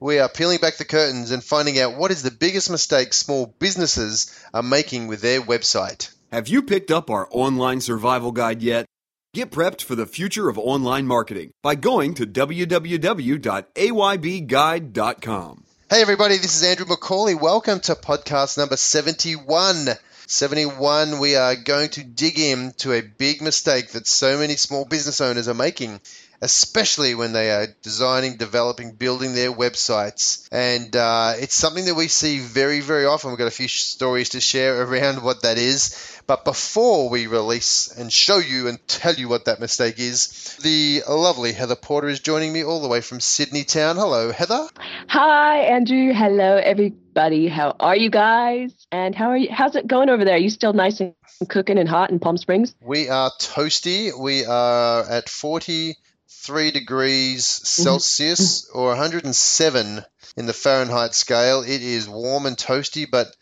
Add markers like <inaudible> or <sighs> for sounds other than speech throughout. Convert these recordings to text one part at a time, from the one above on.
we are peeling back the curtains and finding out what is the biggest mistake small businesses are making with their website. Have you picked up our online survival guide yet? Get prepped for the future of online marketing by going to www.aybguide.com. Hey, everybody, this is Andrew McCauley. Welcome to podcast number 71. 71, we are going to dig into a big mistake that so many small business owners are making especially when they are designing, developing, building their websites. And uh, it's something that we see very, very often. We've got a few stories to share <laughs> around what that is. But before we release and show you and tell you what that mistake is, the lovely Heather Porter is joining me all the way from Sydney town. Hello, Heather. Hi, Andrew. Hello, everybody. How are you guys? And how are you? How's it going over there? Are you still nice and cooking and hot in Palm Springs? We are toasty. We are at 40 three degrees Celsius or 107 in the Fahrenheit scale. It is warm and toasty, but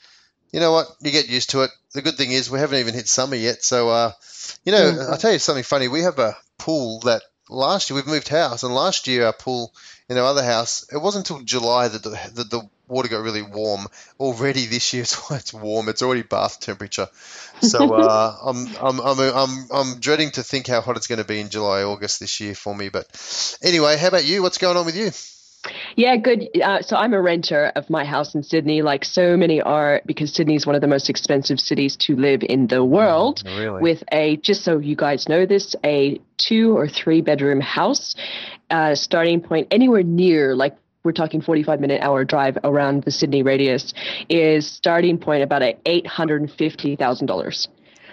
you know what? You get used to it. The good thing is we haven't even hit summer yet. So, uh, you know, mm-hmm. I'll tell you something funny. We have a pool that last year we've moved house, and last year our pool in our other house, it wasn't until July that the, that the water got really warm. Already this year, <laughs> So it's warm. It's already bath temperature. So <laughs> uh, I'm, I'm, I'm, I'm, I'm dreading to think how hot it's going to be in July, August this year for me. But anyway, how about you? What's going on with you? Yeah, good. Uh, so I'm a renter of my house in Sydney, like so many are, because Sydney is one of the most expensive cities to live in the world. Oh, really? With a, just so you guys know this, a two or three bedroom house, uh, starting point anywhere near like we're talking 45 minute hour drive around the Sydney radius, is starting point about a $850,000.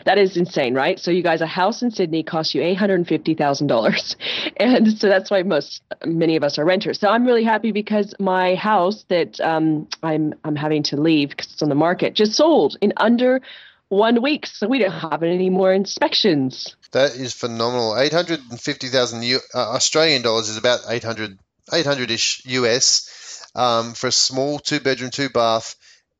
That is insane, right? So you guys, a house in Sydney costs you eight hundred and fifty thousand dollars, <laughs> and so that's why most many of us are renters. So I'm really happy because my house that um, I'm I'm having to leave because it's on the market just sold in under one week, so we don't have any more inspections. That is phenomenal. Eight hundred and fifty thousand uh, Australian dollars is about 800 800-ish US um, for a small two bedroom, two bath,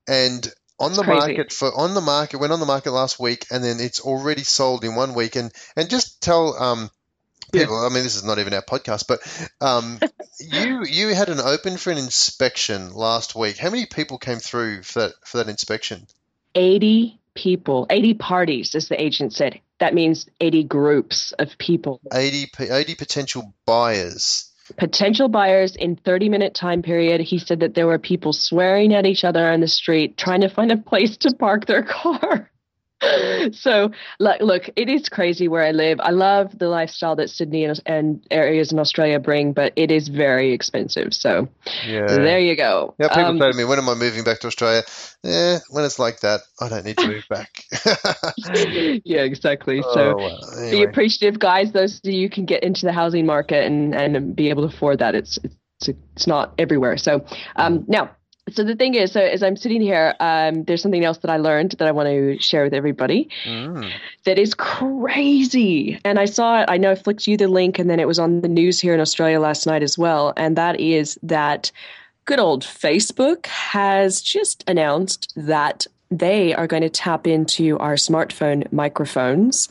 and on the crazy. market for on the market went on the market last week, and then it's already sold in one week. And and just tell um, people, yeah. I mean, this is not even our podcast, but um, <laughs> you you had an open for an inspection last week. How many people came through for that for that inspection? Eighty people, eighty parties, as the agent said. That means eighty groups of people. 80, 80 potential buyers potential buyers in 30 minute time period. He said that there were people swearing at each other on the street trying to find a place to park their car <laughs> <laughs> so look, look, it is crazy where I live. I love the lifestyle that Sydney and, and areas in Australia bring, but it is very expensive. So, yeah. So there you go. Yeah, people um, say to me, "When am I moving back to Australia?" Yeah, when it's like that, I don't need to move back. <laughs> yeah, exactly. <laughs> Oh, so well. anyway. be appreciative, guys. Those you can get into the housing market and and be able to afford that. It's it's it's not everywhere. So um, now so the thing is, so as I'm sitting here, um, there's something else that I learned that I want to share with everybody. Mm. That is crazy, and I saw it. I know I flicked you the link, and then it was on the news here in Australia last night as well. And that is that good old Facebook has just announced that they are going to tap into our smartphone microphones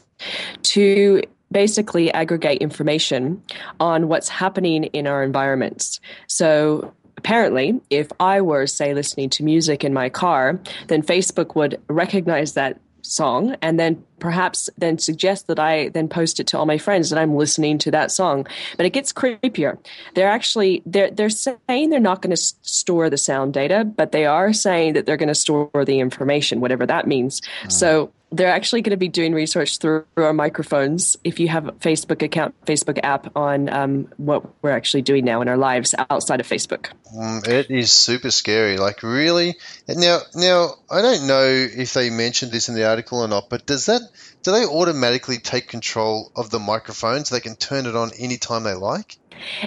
to basically aggregate information on what's happening in our environments. So apparently, if I were, say, listening to music in my car, then Facebook would recognize that song and then perhaps then suggest that I then post it to all my friends that I'm listening to that song. But it gets creepier. They're actually they're they're saying they're not going to store the sound data, but they are saying that they're going to store the information, whatever that means. Mm. So they're actually going to be doing research through our microphones. If you have a Facebook account, Facebook app on um, what we're actually doing now in our lives outside of Facebook. Mm, it is super scary. Like really. Now, now I don't know if they mentioned this in the article or not, but does that do they automatically take control of the microphone so they can turn it on anytime they like?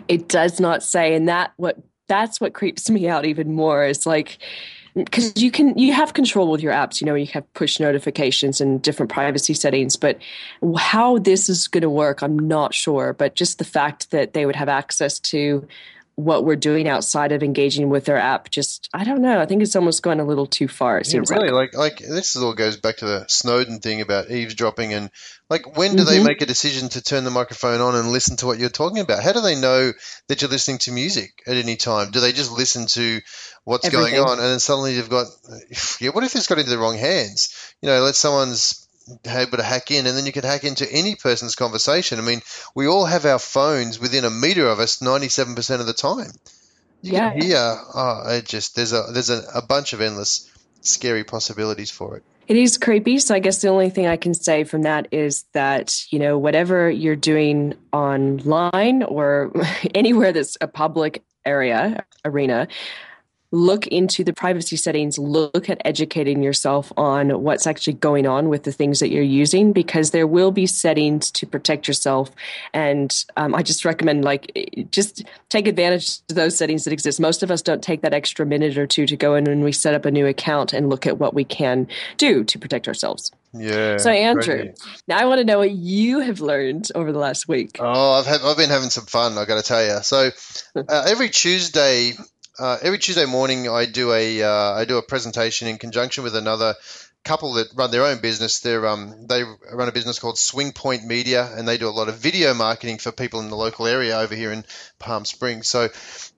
It does not say, and that what that's what creeps me out even more. Is like because you can you have control with your apps you know you have push notifications and different privacy settings but how this is going to work i'm not sure but just the fact that they would have access to what we're doing outside of engaging with their app just i don't know i think it's almost going a little too far it yeah, really like. like like this all goes back to the snowden thing about eavesdropping and like when do mm-hmm. they make a decision to turn the microphone on and listen to what you're talking about how do they know that you're listening to music at any time do they just listen to what's Everything. going on and then suddenly you've got <sighs> yeah what if this got into the wrong hands you know let someone's able to hack in, and then you can hack into any person's conversation. I mean, we all have our phones within a meter of us 97% of the time. You yeah. can hear, oh, it just, there's a, there's a, a bunch of endless scary possibilities for it. It is creepy. So I guess the only thing I can say from that is that, you know, whatever you're doing online or <laughs> anywhere that's a public area, arena, look into the privacy settings, look at educating yourself on what's actually going on with the things that you're using, because there will be settings to protect yourself. And um, I just recommend, like, just take advantage of those settings that exist. Most of us don't take that extra minute or two to go in when we set up a new account and look at what we can do to protect ourselves. Yeah. So Andrew, now I want to know what you have learned over the last week. Oh, I've had, I've been having some fun. I got to tell you. So uh, every Tuesday uh, every Tuesday morning I do a uh, I do a presentation in conjunction with another couple that run their own business. They're um, they run a business called Swing Point Media, and they do a lot of video marketing for people in the local area over here in Palm Springs. So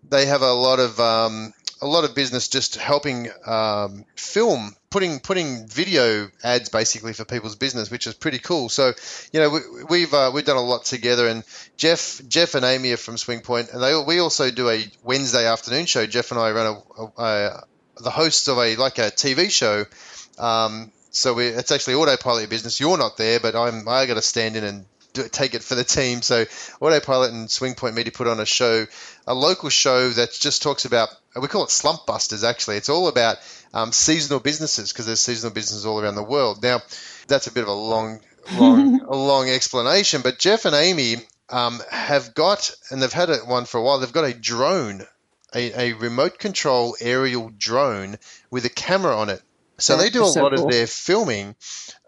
they have a lot of um, a lot of business just helping um, film, putting putting video ads basically for people's business, which is pretty cool. So, you know, we, have uh, we've done a lot together, and Jeff Jeff and Amy are from Swing Point, and they we also do a Wednesday afternoon show. Jeff and I run a, a, a the hosts of a like a TV show. Um, so we, it's actually autopilot business. You're not there, but I'm I got to stand in and do, take it for the team. So Autopilot and Swing Point Media put on a show, a local show that just talks about we call it Slump Busters. Actually, it's all about um, seasonal businesses because there's seasonal businesses all around the world. Now, that's a bit of a long, <laughs> long, a long explanation, but Jeff and Amy um, have got, and they've had one for a while. They've got a drone, a, a remote control aerial drone with a camera on it. So they do a so lot cool. of their filming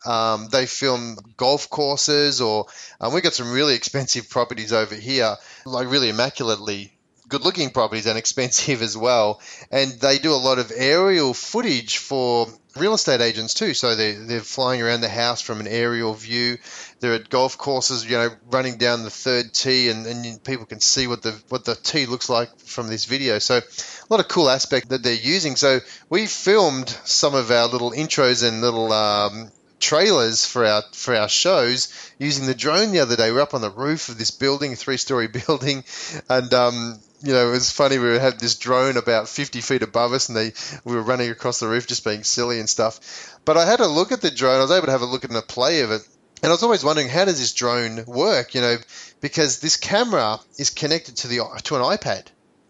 um, they film golf courses, or um, we got some really <laughs> expensive properties over here, like really immaculately good looking properties and <laughs> expensive as well. And they do a lot of aerial footage for real estate agents too. So they, they're flying around the house from an aerial view. They're at golf courses, you know, running down the third tee, and, and people can see what the what the tee looks like from this video. So a lot of cool aspect that they're using. So we filmed some of our little intros and little um, trailers for our for our shows using the drone the other day. We are up on the roof of this building, three story <laughs> building, and um, you know, it was funny. We had this drone about 50 feet above us, and they we were running across the roof, just being silly and stuff. But I had a look at the drone. I was able to have a look at the play of it, and I was always wondering how does this drone work? You know, because this camera is connected to the to an iPad.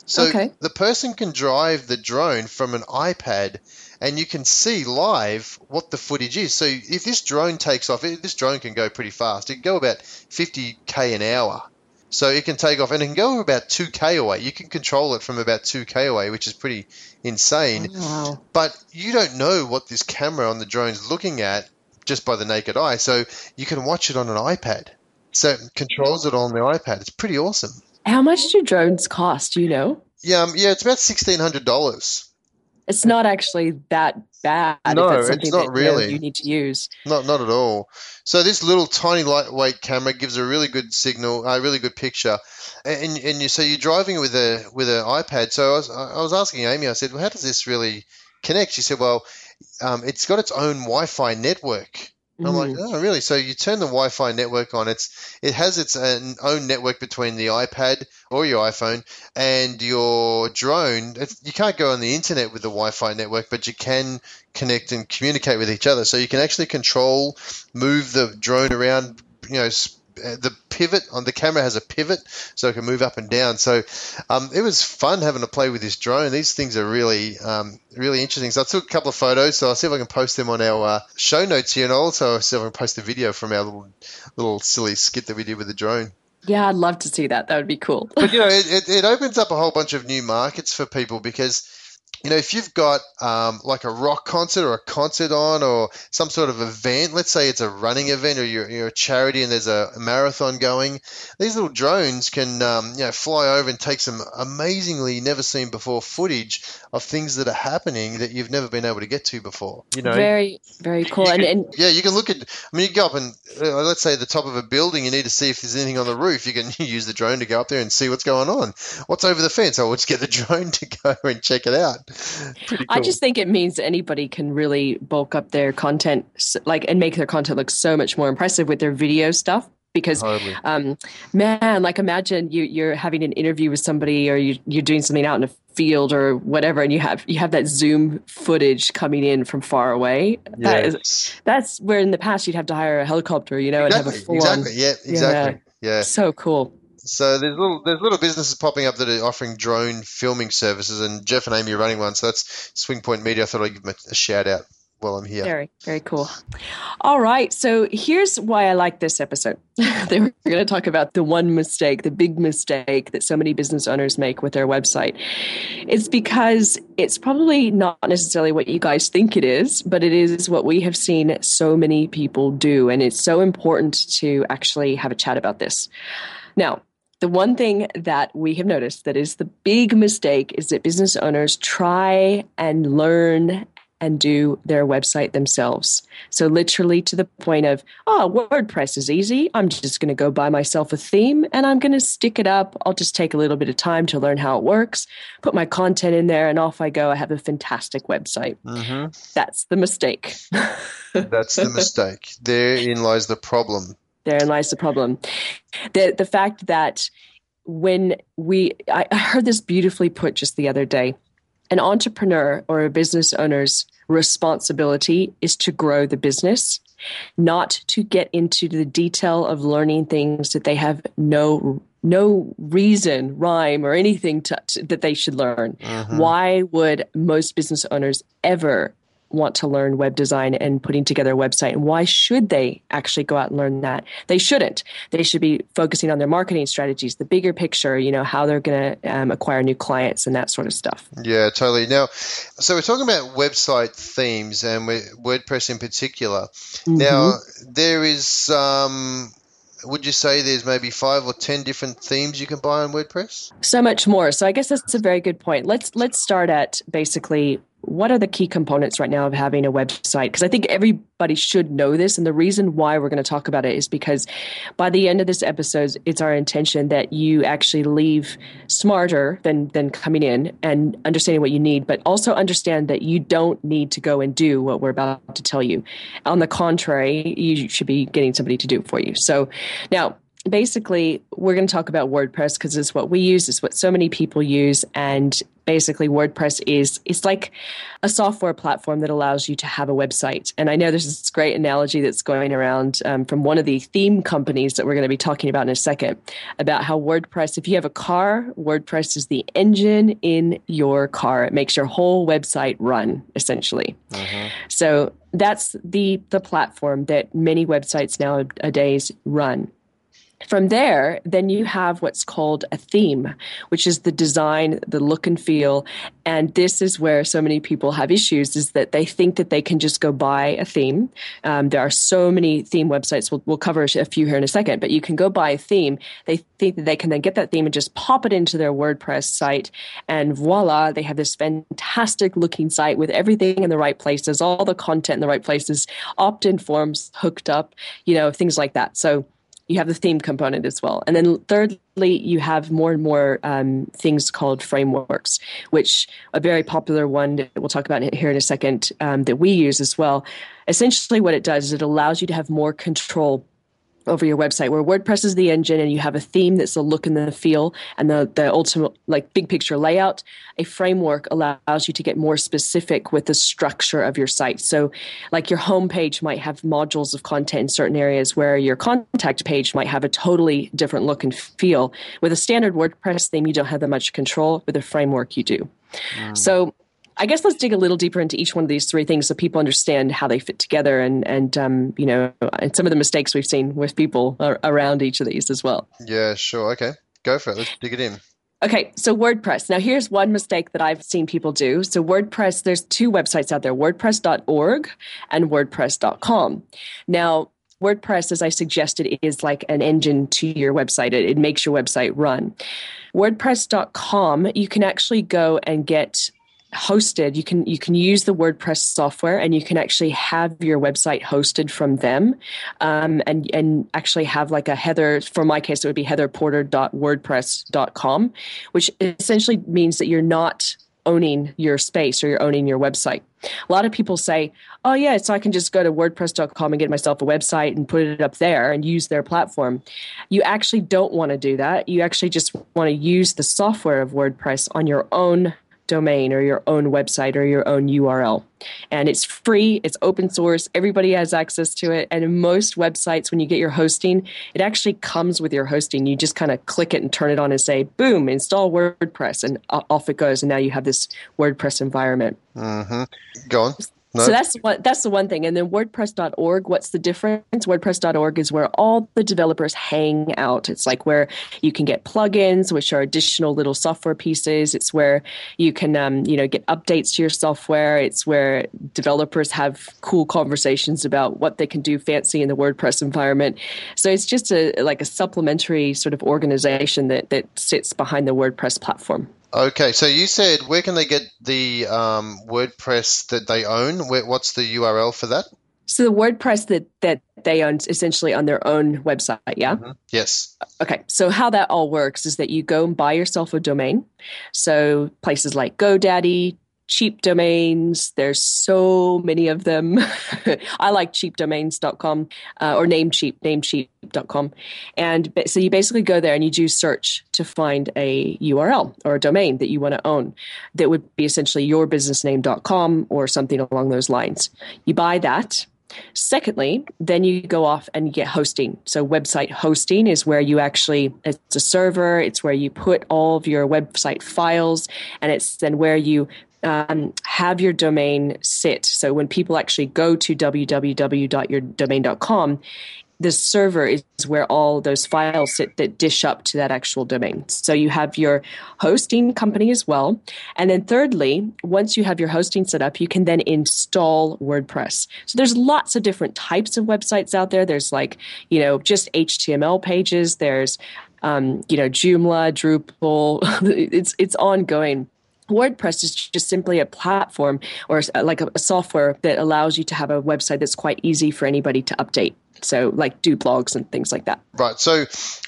So okay. the person can drive the drone from an iPad and you can see live what the footage is. So if this drone takes off, this drone can go pretty fast. It can go about 50k an hour. So it can take off and it can go about 2k away. You can control it from about 2k away, which is pretty insane. Wow. But you don't know what this camera on the drone is looking at just by the naked eye. So you can watch it on an iPad. So it controls it on the iPad. It's pretty awesome. How much do drones cost? Do you know? Yeah, um, yeah, it's about sixteen hundred dollars. It's not actually that bad. No, it's, it's not really. You need to use. Not not at all. So this little tiny lightweight camera gives a really good signal, a really good picture, and and you so you're driving with a with an iPad. So I was I was asking Amy. I said, well, how does this really connect? She said, well, um, it's got its own Wi-Fi network. Mm. I'm like, mm. oh, really? So you turn the Wi-Fi network on. It's it has its own network between the iPad or your iPhone and your drone. It's, you can't go on the internet with the Wi-Fi network, but you can connect and communicate with each other. So you can actually control, move the drone around, you know, uh, the pivot on the camera has a pivot so it can move up and down. So um, it was fun having to play with this drone. These things are really, um, really interesting. So I took a couple of photos. So I'll see if I can post them on our uh, show notes here, and also see if I can post a video from our little, little silly skit that we did with the drone. Yeah, I'd love to see that. That would be cool. but you know, <laughs> it, it, it opens up a whole bunch of new markets for people because you know, if you've got um, like a rock concert or a concert on or some sort of event, let's say it's a running event or you're, you're a charity and there's a, marathon going, these little drones can um, you know fly over and take some amazingly never seen before footage of things that are happening that you've never been able to get to before. You know, very very cool. and, and, yeah, you can look at. I mean, you go up and uh, let's say the top of a building, you need to see if there's anything on the roof. You can <laughs> use the drone to go up there and see what's going on. What's over the fence? Oh, let's get the <laughs> drone to go and check it out. <laughs> Cool. I just think it means anybody can really bulk up their content, like, and make their content look so much more impressive with their video stuff because um, man like imagine you you're having an interview with somebody or you, you're doing something out in a field or whatever and you have you have that zoom footage coming in from far away yes. that is that's where in the past you'd have to hire a helicopter you know exactly. and have a full exactly on, yeah exactly yeah. yeah so cool so there's little there's little businesses popping up that are offering drone filming services, and Jeff and Amy are running one. So that's Swing Point Media. I thought I'd give them a, a shout out while I'm here. Very, very cool. All right. So here's why I like this episode. <laughs> they were going to talk about the one mistake, the big mistake that so many business owners make with their website. It's because it's probably not necessarily what you guys think it is, but it is what we have seen so many people do. And it's so important to actually have a chat about this. Now, the one thing that we have noticed that is the big mistake is that business owners try and learn and do their website themselves. So, literally to the point of, oh, WordPress is easy. I'm just going to go buy myself a theme and I'm going to stick it up. I'll just take a little bit of time to learn how it works, put my content in there, and off I go. I have a fantastic website. Mm-hmm. That's the mistake. <laughs> That's the mistake. Therein lies the problem. Therein lies the problem. The the fact that when we I heard this beautifully put just the other day. An entrepreneur or a business owner's responsibility is to grow the business, not to get into the detail of learning things that they have no no reason, rhyme, or anything to, to, that they should learn. Mm-hmm. Why would most business owners ever want to learn web design and putting together a website and why should they actually go out and learn that they shouldn't they should be focusing on their marketing strategies the bigger picture you know how they're going to um, acquire new clients and that sort of stuff yeah totally now so we're talking about website themes and wordpress in particular mm-hmm. now there is um, would you say there's maybe five or ten different themes you can buy on WordPress? So much more. So I guess that's a very good point. Let's let's start at basically what are the key components right now of having a website? Because I think everybody should know this. And the reason why we're going to talk about it is because by the end of this episode, it's our intention that you actually leave smarter than, than coming in and understanding what you need, but also understand that you don't need to go and do what we're about to tell you. On the contrary, you should be getting somebody to do it for you. So now, basically we're going to talk about wordpress because it's what we use it's what so many people use and basically wordpress is it's like a software platform that allows you to have a website. And i know there's this great analogy that's going around um, from one of the theme companies that we're going to be talking about in a second about how wordpress if you have a car wordpress is the engine in your car. It makes your whole website run essentially. Uh-huh. so that's the the platform that many websites nowadays run from there, then you have what's called a theme, which is the design, the look and feel. And this is where so many people have issues is that they think that they can just go buy a theme. Um, there are so many theme websites. We'll, we'll cover a few here in a second, but you can go buy a theme. They think that they can then get that theme and just pop it into their WordPress site. And voila, they have this fantastic looking site with everything in the right places, all the content in the right places, opt in forms hooked up, you know, things like that. So, you have the theme component as well. And then thirdly, you have more and more um, things called frameworks, which a very popular one that we'll talk about here in a second um, that we use as well. Essentially, what it does is it allows you to have more control over your website where WordPress is the engine and you have a theme that's the look and the feel and the, the ultimate like big picture layout. A framework allows you to get more specific with the structure of your site. So like your homepage might have modules of content in certain areas where your contact page might have a totally different look and feel. With a standard WordPress theme, you don't have that much control. With a framework, you do. Mm. So I guess let's dig a little deeper into each one of these three things so people understand how they fit together and and um, you know and some of the mistakes we've seen with people around each of these as well. Yeah, sure. Okay, go for it. Let's dig it in. Okay, so WordPress. Now, here's one mistake that I've seen people do. So, WordPress, there's two websites out there WordPress.org and WordPress.com. Now, WordPress, as I suggested, is like an engine to your website. It, it makes your website run. WordPress.com, you can actually go and get hosted you can you can use the wordpress software and you can actually have your website hosted from them um, and and actually have like a heather for my case it would be heatherporter.wordpress.com which essentially means that you're not owning your space or you're owning your website. A lot of people say oh yeah so i can just go to wordpress.com and get myself a website and put it up there and use their platform. You actually don't want to do that. You actually just want to use the software of wordpress on your own domain or your own website or your own URL. And it's free, it's open source, everybody has access to it. And most websites, when you get your hosting, it actually comes with your hosting. You just kind of click it and turn it on and say, boom, install WordPress, and off it goes. And now you have this WordPress environment. Mm-hmm. Go on. No. So that's what that's the one thing. And then WordPress.org, what's the difference? WordPress.org is where all the developers hang out. It's like where you can get plugins, which are additional little software pieces. It's where you can um, you know get updates to your software. It's where developers have cool conversations about what they can do fancy in the WordPress environment. So it's just a like a supplementary sort of organization that that sits behind the WordPress platform. Okay, so you said where can they get the um, WordPress that they own? Where, what's the URL for that? So the WordPress that that they own essentially on their own website, yeah? Mm-hmm. Yes. Okay. So how that all works is that you go and buy yourself a domain. So places like GoDaddy, cheap domains. There's so many of them. <laughs> I like cheapdomains.com uh, or namecheap, namecheap.com. And so you basically go there and you do search to find a URL or a domain that you want to own that would be essentially yourbusinessname.com or something along those lines. You buy that. Secondly, then you go off and you get hosting. So, website hosting is where you actually, it's a server, it's where you put all of your website files, and it's then where you um, have your domain sit. So when people actually go to www.yourdomain.com, the server is where all those files sit that dish up to that actual domain. So you have your hosting company as well. And then thirdly, once you have your hosting set up, you can then install WordPress. So there's lots of different types of websites out there. There's like, you know, just HTML pages. There's um, you know, Joomla, Drupal. <laughs> it's it's ongoing. WordPress is just simply a platform or like a, software that allows you to have a website that's quite easy for anybody to update. So, like do blogs and things like that. Right. So,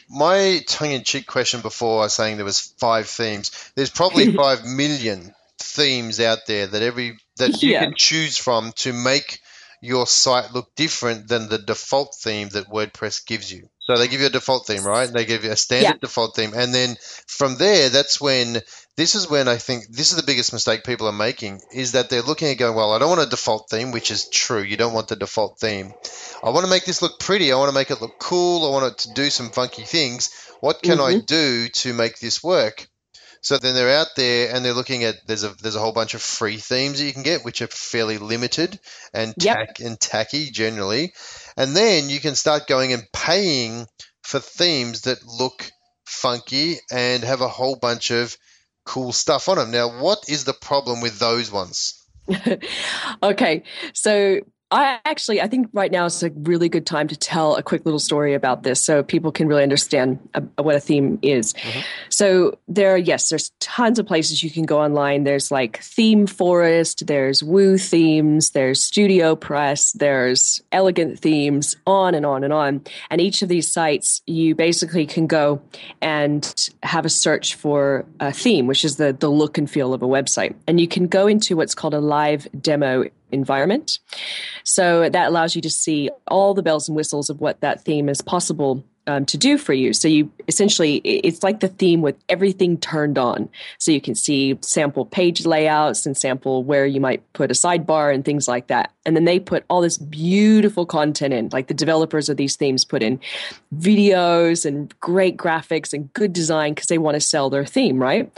my tongue-in-cheek question before I was saying there was five themes. There's probably <laughs> five million themes out there that every that you yeah. can choose from to make your site look different than the default theme that WordPress gives you. So they give you a default theme, right? They give you a standard yeah. default theme, and then from there, that's when this is when I think this is the biggest mistake people are making is that they're looking at going, well, I don't want a default theme, which is true. You don't want the default theme. I want to make this look pretty. I want to make it look cool. I want it to do some funky things. What can mm-hmm. I do to make this work? So then they're out there and they're looking at there's a there's a whole bunch of free themes that you can get, which are fairly limited and tack yep. and tacky generally. And then you can start going and paying for themes that look funky and have a whole bunch of cool stuff on them. Now, what is the problem with those ones? <laughs> okay, so I actually, I think right now is a really good time to tell a quick little story about this so people can really understand uh, what a theme is. Mm-hmm. So there, yes, there's tons of places you can go online. There's like Theme Forest, there's Woo Themes, there's Studio Press, there's Elegant Themes, on and on and on. And each of these sites, you basically can go and have a search for a theme, which is the, the look and feel of a website. And you can go into what's called a live demo environment. So that allows you to see all the bells and whistles of what that theme is possible um, to do for you. So you essentially, it's like the theme with everything turned on. So you can see sample page layouts and sample where you might put a sidebar and things like that. And then they put all this beautiful content in, like the developers of these themes put in videos and great graphics and good design because they want to sell their theme, right?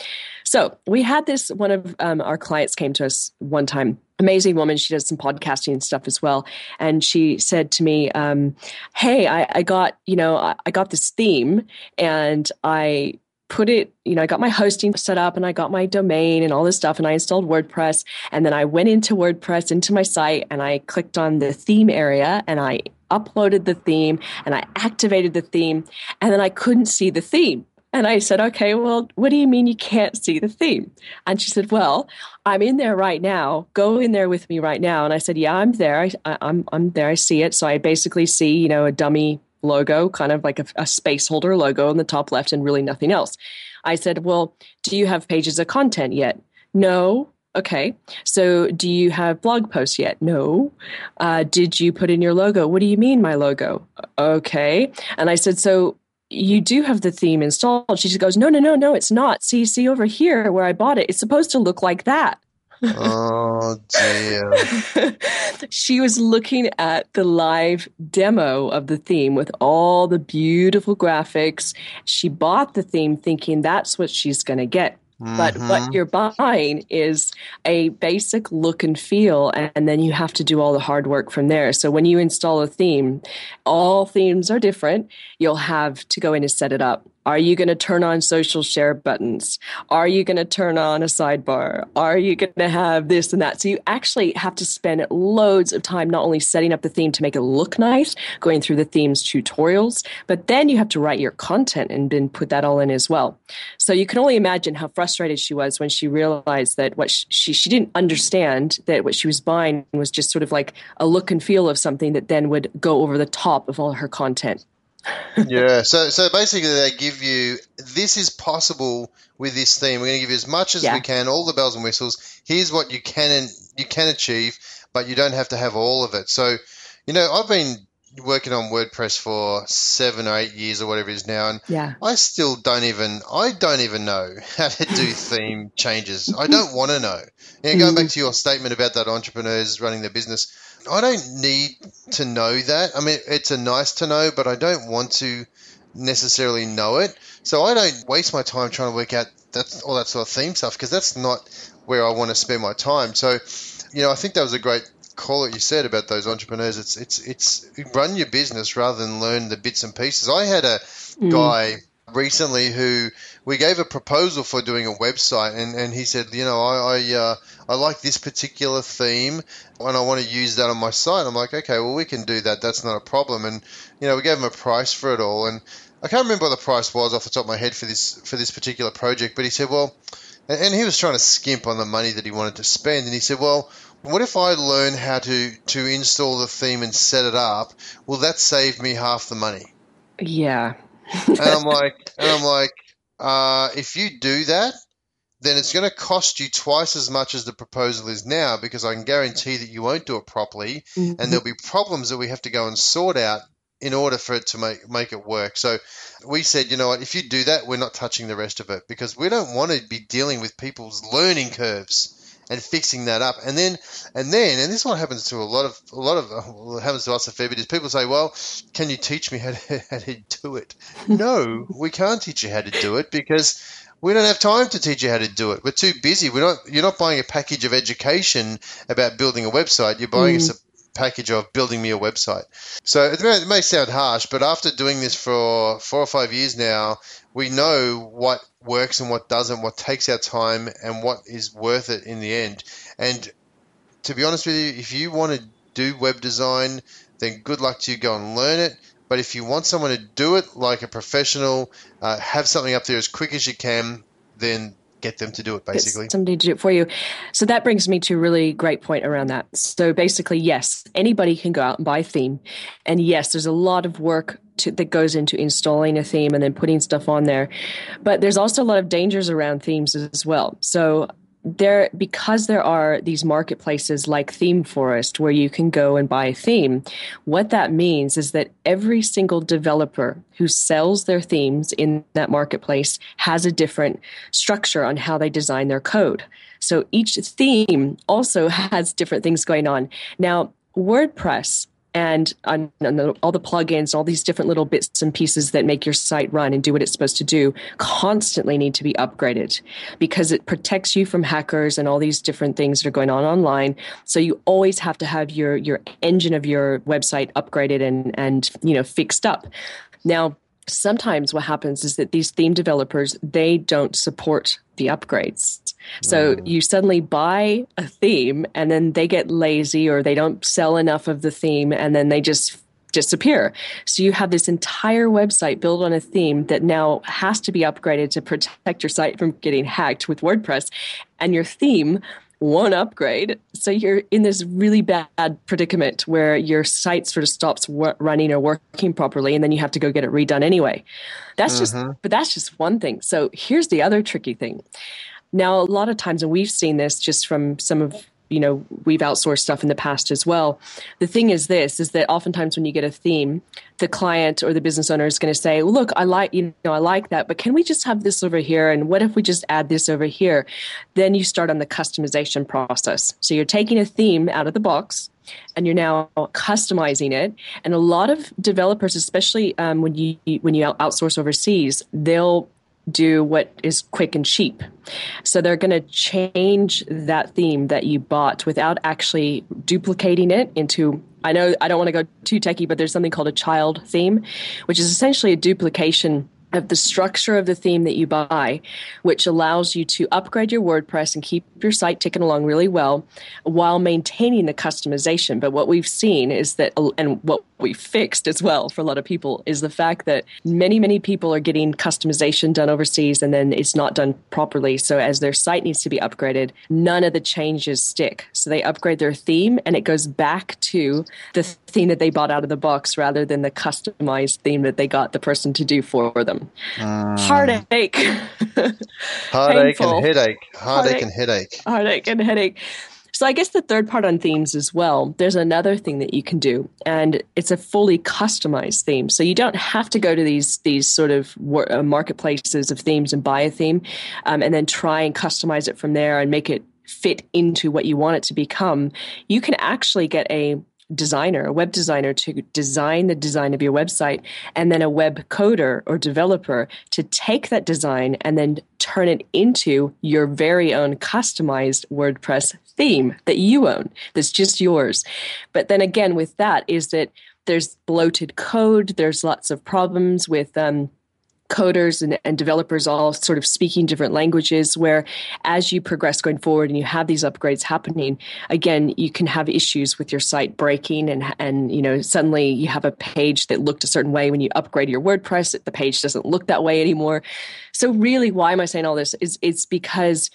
So we had this, one of um, our clients came to us one time amazing woman. She does some podcasting and stuff as well. And she said to me, um, "Hey, I, I got you know I, I got this theme, and I put it, you know, I got my hosting set up and I got my domain and all this stuff and I installed WordPress. And then I went into WordPress, into my site, and I clicked on the theme area and I uploaded the theme and I activated the theme. And then I couldn't see the theme. And I said, okay, well, what do you mean you can't see the theme? And she said, well, I'm in there right now. Go in there with me right now. And I said, yeah, I'm there. I, am I'm, I'm there. I see it. So I basically see, you know, a dummy logo, kind of like a, a space holder logo on the top left and really nothing else. I said, Well, do you have pages of content yet? No. Okay. So do you have blog posts yet? No. Uh, did you put in your logo? What do you mean, my logo? Okay. And I said, So you do have the theme installed. She just goes, No, no, no, no, it's not. See, see over here where I bought it. It's supposed to look like that oh dear. <laughs> she was looking at the live demo of the theme with all the beautiful graphics. She bought the theme thinking that's what she's going to get. But mm-hmm. what you're buying is a basic look and feel, and then you have to do all the hard work from there. So when you install a theme, all themes are different. You'll have to go in and set it up. Are you going to turn on social share buttons? Are you going to turn on a sidebar? Are you going to have this and that? So you actually have to spend loads of time not only setting up the theme to make it look nice, going through the themes tutorials, but then you have to write your content and then put that all in as well. So you can only imagine how frustrated she was when she realized that what she she didn't understand that what she was buying was just sort of like a look and feel of something that then would go over the top of all her content yeah. <laughs> So so basically, they give you this is possible with this theme. We're going to give you as much as yeah. we can, all the bells and whistles. Here's what you can and you can achieve, but you don't have to have all of it. So, you know, I've been working on WordPress for seven or eight years or whatever it is now, and yeah. I still don't even I don't even know <laughs> how to do <laughs> theme changes. I don't want to know. You know, going back to your statement about that entrepreneurs running their business, I don't need to know that. I mean, it's a nice to know, but I don't want to necessarily know it. So I don't waste my time trying to work out that all that sort of theme stuff because that's not where I want to spend my time. So, you know, I think that was a great call that you said about those entrepreneurs. It's it's it's run your business rather than learn the bits and pieces. I had a mm. guy recently who we gave a proposal for doing a website, and, and he said, you know, I I, uh, I like this particular theme, and I want to use that on my site. I'm like, okay, well, we can do that. That's not a problem. And you know, we gave him a price for it all, and I can't remember what the price was off the top of my head for this for this particular project, but he said, well, and he was trying to skimp on the money that he wanted to spend, and he said, well. What if I learn how to, to install the theme and set it up? Will that save me half the money? Yeah, and I'm <laughs> like, and I'm like, uh, if you do that, then it's going to cost you twice as much as the proposal is now because I can guarantee that you won't do it properly, mm-hmm. and there'll be problems that we have to go and sort out in order for it to make make it work. So we said, you know what, if you do that, we're not touching the rest of it because we don't want to be dealing with people's learning curves and fixing that up. And then, and then, and this one happens to a lot of, a lot of, <laughs> happens to us a fair bit is people say, well, can you teach me how to, <laughs> how to do it? no, we can't teach you how to do it because we don't have time to teach you how to do it. We're too busy. We're not, you're not buying a package of education about building a website. You're buying mm. a package of building me a website. So it may, sound harsh, but after doing this for four or five years now, we know what works and what doesn't, what takes our time, and what is worth it in the end. And to be honest with you, if you want to do web design, then good luck to you. Go and learn it. But if you want someone to do it like a professional, uh, have something up there as quick as you can, then get them to do it basically. get somebody to do it for you. So that brings me to a really great point around that. So basically yes anybody can go out and buy a theme. And yes there's a lot of work to, that goes into installing a theme and then putting stuff on there. But there's also a lot of dangers around themes as well. So there because there are these marketplaces like ThemeForest where you can go and buy a theme what that means is that every single developer who sells their themes in that marketplace has a different structure on how they design their code. So each theme also <laughs> has different things going on. Now WordPress and, and all the plugins, all these different little bits and pieces that make your site run and do what it's supposed to do constantly need to be upgraded because it protects you from hackers and all these different things that are going on online. So you always have to have your your engine of your website upgraded and and you know fixed up. Now sometimes what happens is that these theme developers they don't support the upgrades so mm. you suddenly buy a theme and then they get lazy or they don't sell enough of the theme and then they just disappear. So you have this entire website built on a theme that now has to be upgraded to protect your site from getting hacked with WordPress. And your theme won't upgrade. So you're in this really bad predicament where your site sort of stops running or working properly, and then you have to go get it redone anyway. That's just, mm-hmm. but that's just one thing. So here's the other tricky thing. Now, a lot of times, and we've seen this just from some of you know we've outsourced stuff in the past as well. The thing is this is that oftentimes when you get a theme the client or the business owner is going to say look i like you know i like that but can we just have this over here? And what if we just add this over here? Then you start on the customization process. So you're taking a theme out of the box and you're now customizing it. And a lot of developers especially um, when you when you outsource overseas they'll do what is quick and cheap. So they're going to change that theme that you bought without actually duplicating it into. I know I don't want to go too techy, but there's something called a child theme, which is essentially a duplication of the structure of the theme that you buy, which allows you to upgrade your WordPress and keep your site ticking along really well while maintaining the customization. But what we've seen is that, and what we fixed as well for a lot of people, is the fact that many, many people are getting customization done overseas and then it's not done properly. So as their site needs to be upgraded, none of the changes stick. So they upgrade their theme and it goes back to the theme that they bought out of the box rather than the customized theme that they got the person to do for them. Mm. Heartache. <laughs> Heartache and headache. Heartache, heartache and headache. Heartache and headache. So I guess the third part on themes as well. There's another thing that you can do, and it's a fully customized theme. So you don't have to go to these these sort of uh, marketplaces of themes and buy a theme, um, and then try and customize it from there and make it fit into what you want it to become. You can actually get a designer, a web designer to design the design of your website, and then a web coder or developer to take that design and then turn it into your very own customized WordPress theme that you own, that's just yours. But then again, with that, is that there's bloated code, there's lots of problems with um, coders and, and, developers all sort of speaking different languages where as you progress going forward and you have these upgrades happening again you can have issues with your site breaking and and you know suddenly you have a page that looked a certain way when you upgrade your wordpress the page doesn't look that way anymore. So really why am i saying all this is it's because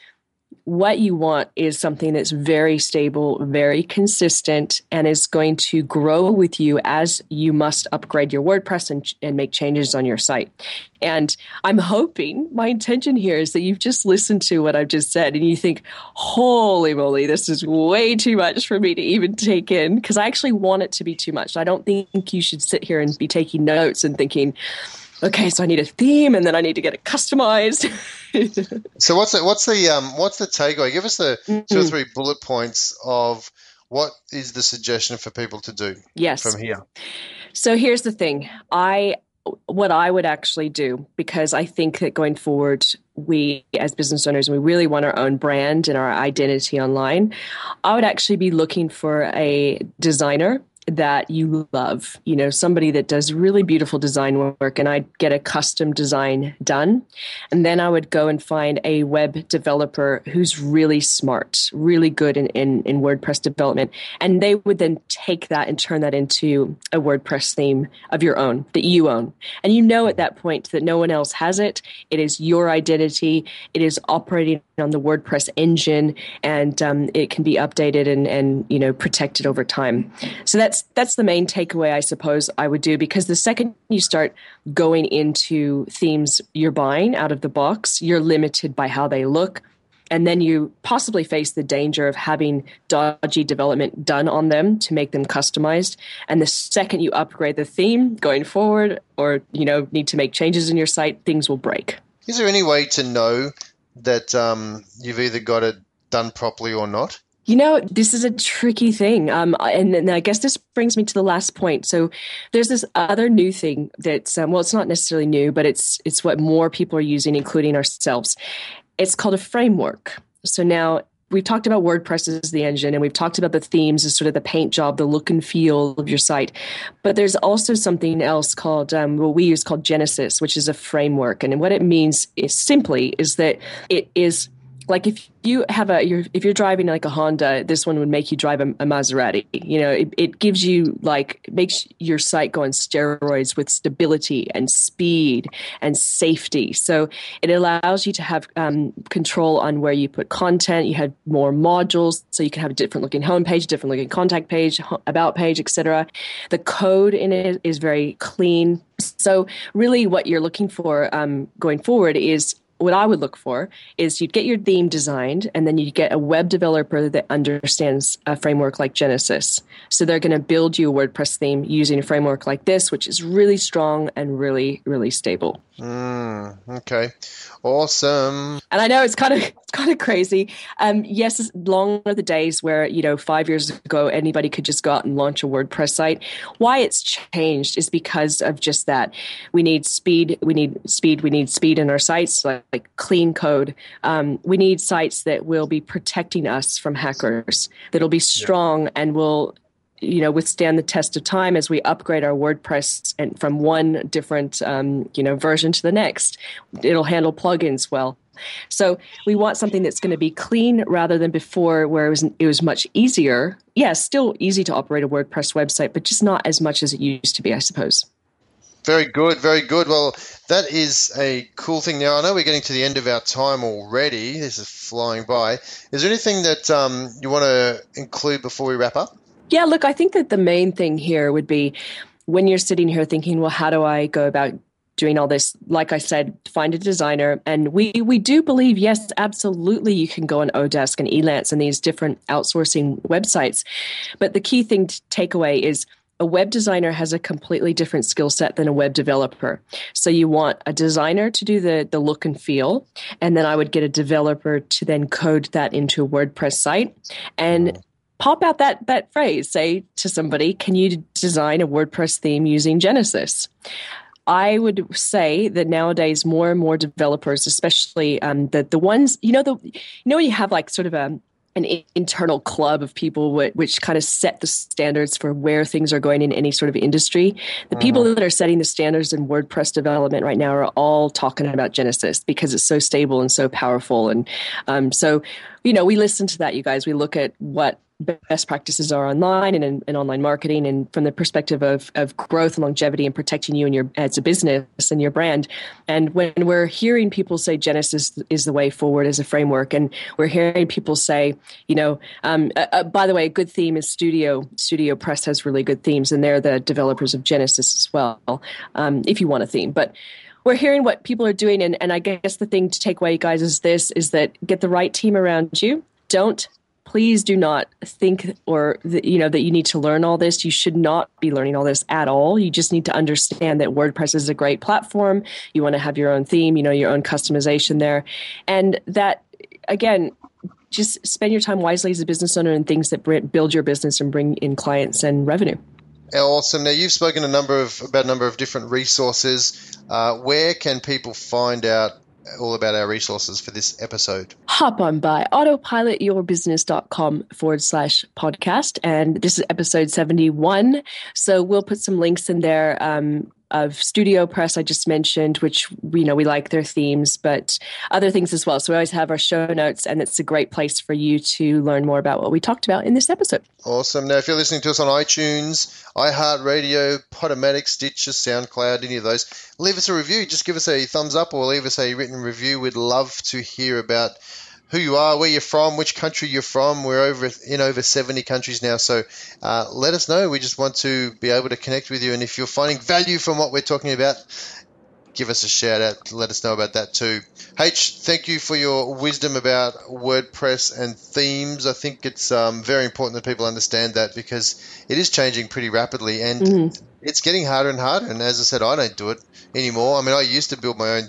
what you want is something that's very stable, very consistent, and is going to grow with you as you must upgrade your WordPress and, and make changes on your site. And I'm hoping, my intention here is that you've just listened to what I've just said and you think, holy moly, this is way too much for me to even take in. Because I actually want it to be too much. I don't think you should sit here and be taking notes and thinking, okay, so I need a theme and then I need to get it customized. so what's the what's the um what's the takeaway? Give us the mm-hmm. two or three bullet points of what is the suggestion for people to do yes. from here. So here's the thing. I what I would actually do because I think that going forward we as business owners we really want our own brand and our identity online. I would actually be looking for a designer that you love, you know, somebody that does really beautiful design work, and I'd get a custom design done. And then I would go and find a web developer who's really smart, really good in, in, in WordPress development. And they would then take that and turn that into a WordPress theme of your own that you own. And you know at that point that no one else has it. It is your identity, it is operating on the WordPress engine, and um, it can be updated and, and, you know, protected over time. So that's that's that's the main takeaway I suppose I would do because the second you start going into themes you're buying out of the box, you're limited by how they look. And then you possibly face the danger of having dodgy development done on them to make them customized. And the second you upgrade the theme going forward, or you know need to make changes in your site, things will break. Is there any way to know that um, you've either got it done properly or not? You know, this is a tricky thing. Um, and, and, I guess this brings me to the last point. So there's this other new thing that's, um, well, it's not necessarily new, but it's, it's what more people are using, including ourselves. It's called a framework. So now we've talked about WordPress as the engine, and we've talked about the themes as sort of the paint job, the look and feel of your site. But there's also something else called um, what we use called Genesis, which is a framework, and what it means is simply is that it is like if you have a you're, if you're driving like a Honda, this one would make you drive a, a Maserati. You know, it, it, gives you like makes your site go on steroids with stability and speed and safety. So it allows you to have um, control on where you put content. You have more modules, so you can have a different looking homepage, different looking contact page, about page, etc. The code in it is very clean. So really, what you're looking for um, going forward is what I would look for is you'd get your theme designed and then you'd get a web developer that understands a framework like Genesis. So they're going to build you a WordPress theme using a framework like this, which is really strong and really, really stable. Mm, okay. Awesome. And I know it's kind of <laughs> it's kind of crazy. Um, yes, long are the days where you know five years ago anybody could just go out and launch a WordPress site. Why it's changed is because of just that. We need speed. We need speed. We need speed in our sites, like, like clean code. Um, we need sites that will be protecting us from hackers. That'll be strong yeah. and will you know withstand the test of time as we upgrade our WordPress and from one different um, you know version to the next. It'll handle plugins well. So we want something that's going to be clean rather than before where it was it was much easier. Yeah, still easy to operate a WordPress website, but just not as much as it used to be, I suppose. Very good, very good. Well, that is a cool thing. Now, I know we're getting to the end of our time already. This is flying by. Is there anything that um, you want to include before we wrap up? Yeah, look, I think that the main thing here would be when you're sitting here thinking, well, how do I go about doing all this like i said find a designer and we we do believe yes absolutely you can go on odesk and elance and these different outsourcing websites but the key thing to take away is a web designer has a completely different skill set than a web developer. So you want a designer to do the, the look and feel, and then I would get a developer to then code that into a WordPress site. And pop out that that phrase say to somebody can you design a wordpress theme using genesis I would say that nowadays more and more developers, especially um, the the ones you know the you know you have like sort of a an internal club of people which, which, kind of set the standards for where things are going in any sort of industry. The people that are setting the standards in WordPress development right now are all talking about Genesis because it's so stable and so powerful. And um, so, you know, we listen to that, you guys. We look at what best practices are online and in, in, online marketing. And from the perspective of, of growth and longevity and protecting you and your as a business and your brand. And when we're hearing people say genesis is the way forward as a framework and we're hearing people say you know um, uh, uh, by the way a good theme is studio studio press has really good themes and they're the developers of genesis as well um, if you want a theme. But we're hearing what people are doing and, and i guess the thing to take away guys is this is that get the right team around you. Don't please do not think or that, you know that you need to learn all this. You should not be learning all this at all. You just need to understand that wordpress is a great platform. You want to have your own theme you know your own customization there. And that again just spend your time wisely as a business owner in things that build your business and bring in clients and revenue. Awesome. Now you've spoken a number of about a number of different resources. Uh, where can people find out all about our resources for this episode. Hop on by autopilotyourbusiness.com forward slash podcast. And this is episode 71. So we'll put some links in there. Um, of Studio Press I just mentioned, which you know we like their themes, but other things as well. So we always have our show notes, and it's a great place for you to learn more about what we talked about in this episode. Awesome. Now, if you're listening to us on iTunes, iHeartRadio, Podomatic, Stitcher, SoundCloud, any of those, leave us a review. Just give us a thumbs up or leave us a written review. We'd love to hear about who you are, where you're from, which country you're from. We're over in over 70 countries now, so uh, let us know. We just want to be able to connect with you, and if you're finding value from what we're talking about, give us a shout out. Let us know about that too. H, thank you for your wisdom about WordPress and themes. I think it's um, very important that people understand that because it is changing pretty rapidly and mm-hmm. it's getting harder and harder. And as I said, I don't do it anymore. I mean, I used to build my own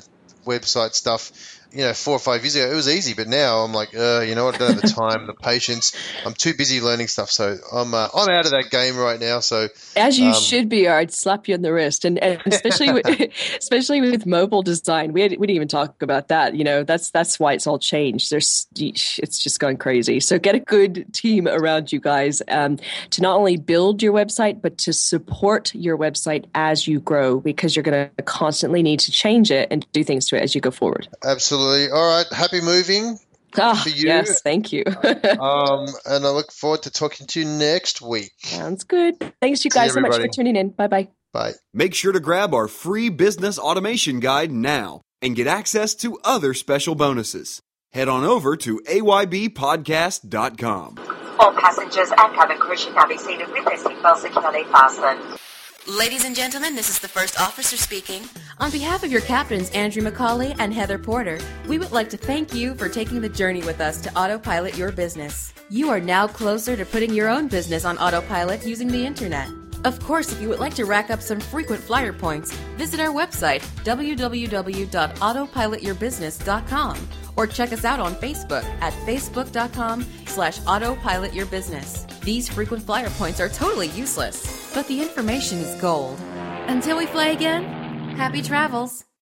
website stuff you know, four or five years ago, it was easy, but now I'm like, uh, you know what? I don't have the time, the patience. I'm too busy learning stuff, so I'm uh, I'm out of that game right now. So as you um, should be, or I'd slap you in the wrist, and, and especially with, <laughs> <laughs> especially with mobile design, we had, we didn't even talk about that. You know, that's that's why it's all changed. There's it's just going crazy. So get a good team around you guys um, to not only build your website, but to support your website as you grow, because you're going to constantly need to change it and do things to it as you go forward. Absolutely. All right. Happy moving. Oh, for you. Yes, thank you. <laughs> um, and I look forward to talking to you next week. Sounds good. Thanks, you guys, so much for tuning in. Bye bye. Bye. Make sure to grab our free business automation guide now and get access to other special bonuses. Head on over to aybpodcast.com. All passengers and cabin crew should now be seated with their seatbelts securely fastened. Ladies and gentlemen, this is the first officer speaking. On behalf of your captains, Andrew McCauley and Heather Porter, we would like to thank you for taking the journey with us to autopilot your business. You are now closer to putting your own business on autopilot using the internet. Of course, if you would like to rack up some frequent flyer points, visit our website, www.autopilotyourbusiness.com, or check us out on Facebook at facebook.com slash autopilotyourbusiness. These frequent flyer points are totally useless, but the information is gold. Until we fly again, happy travels.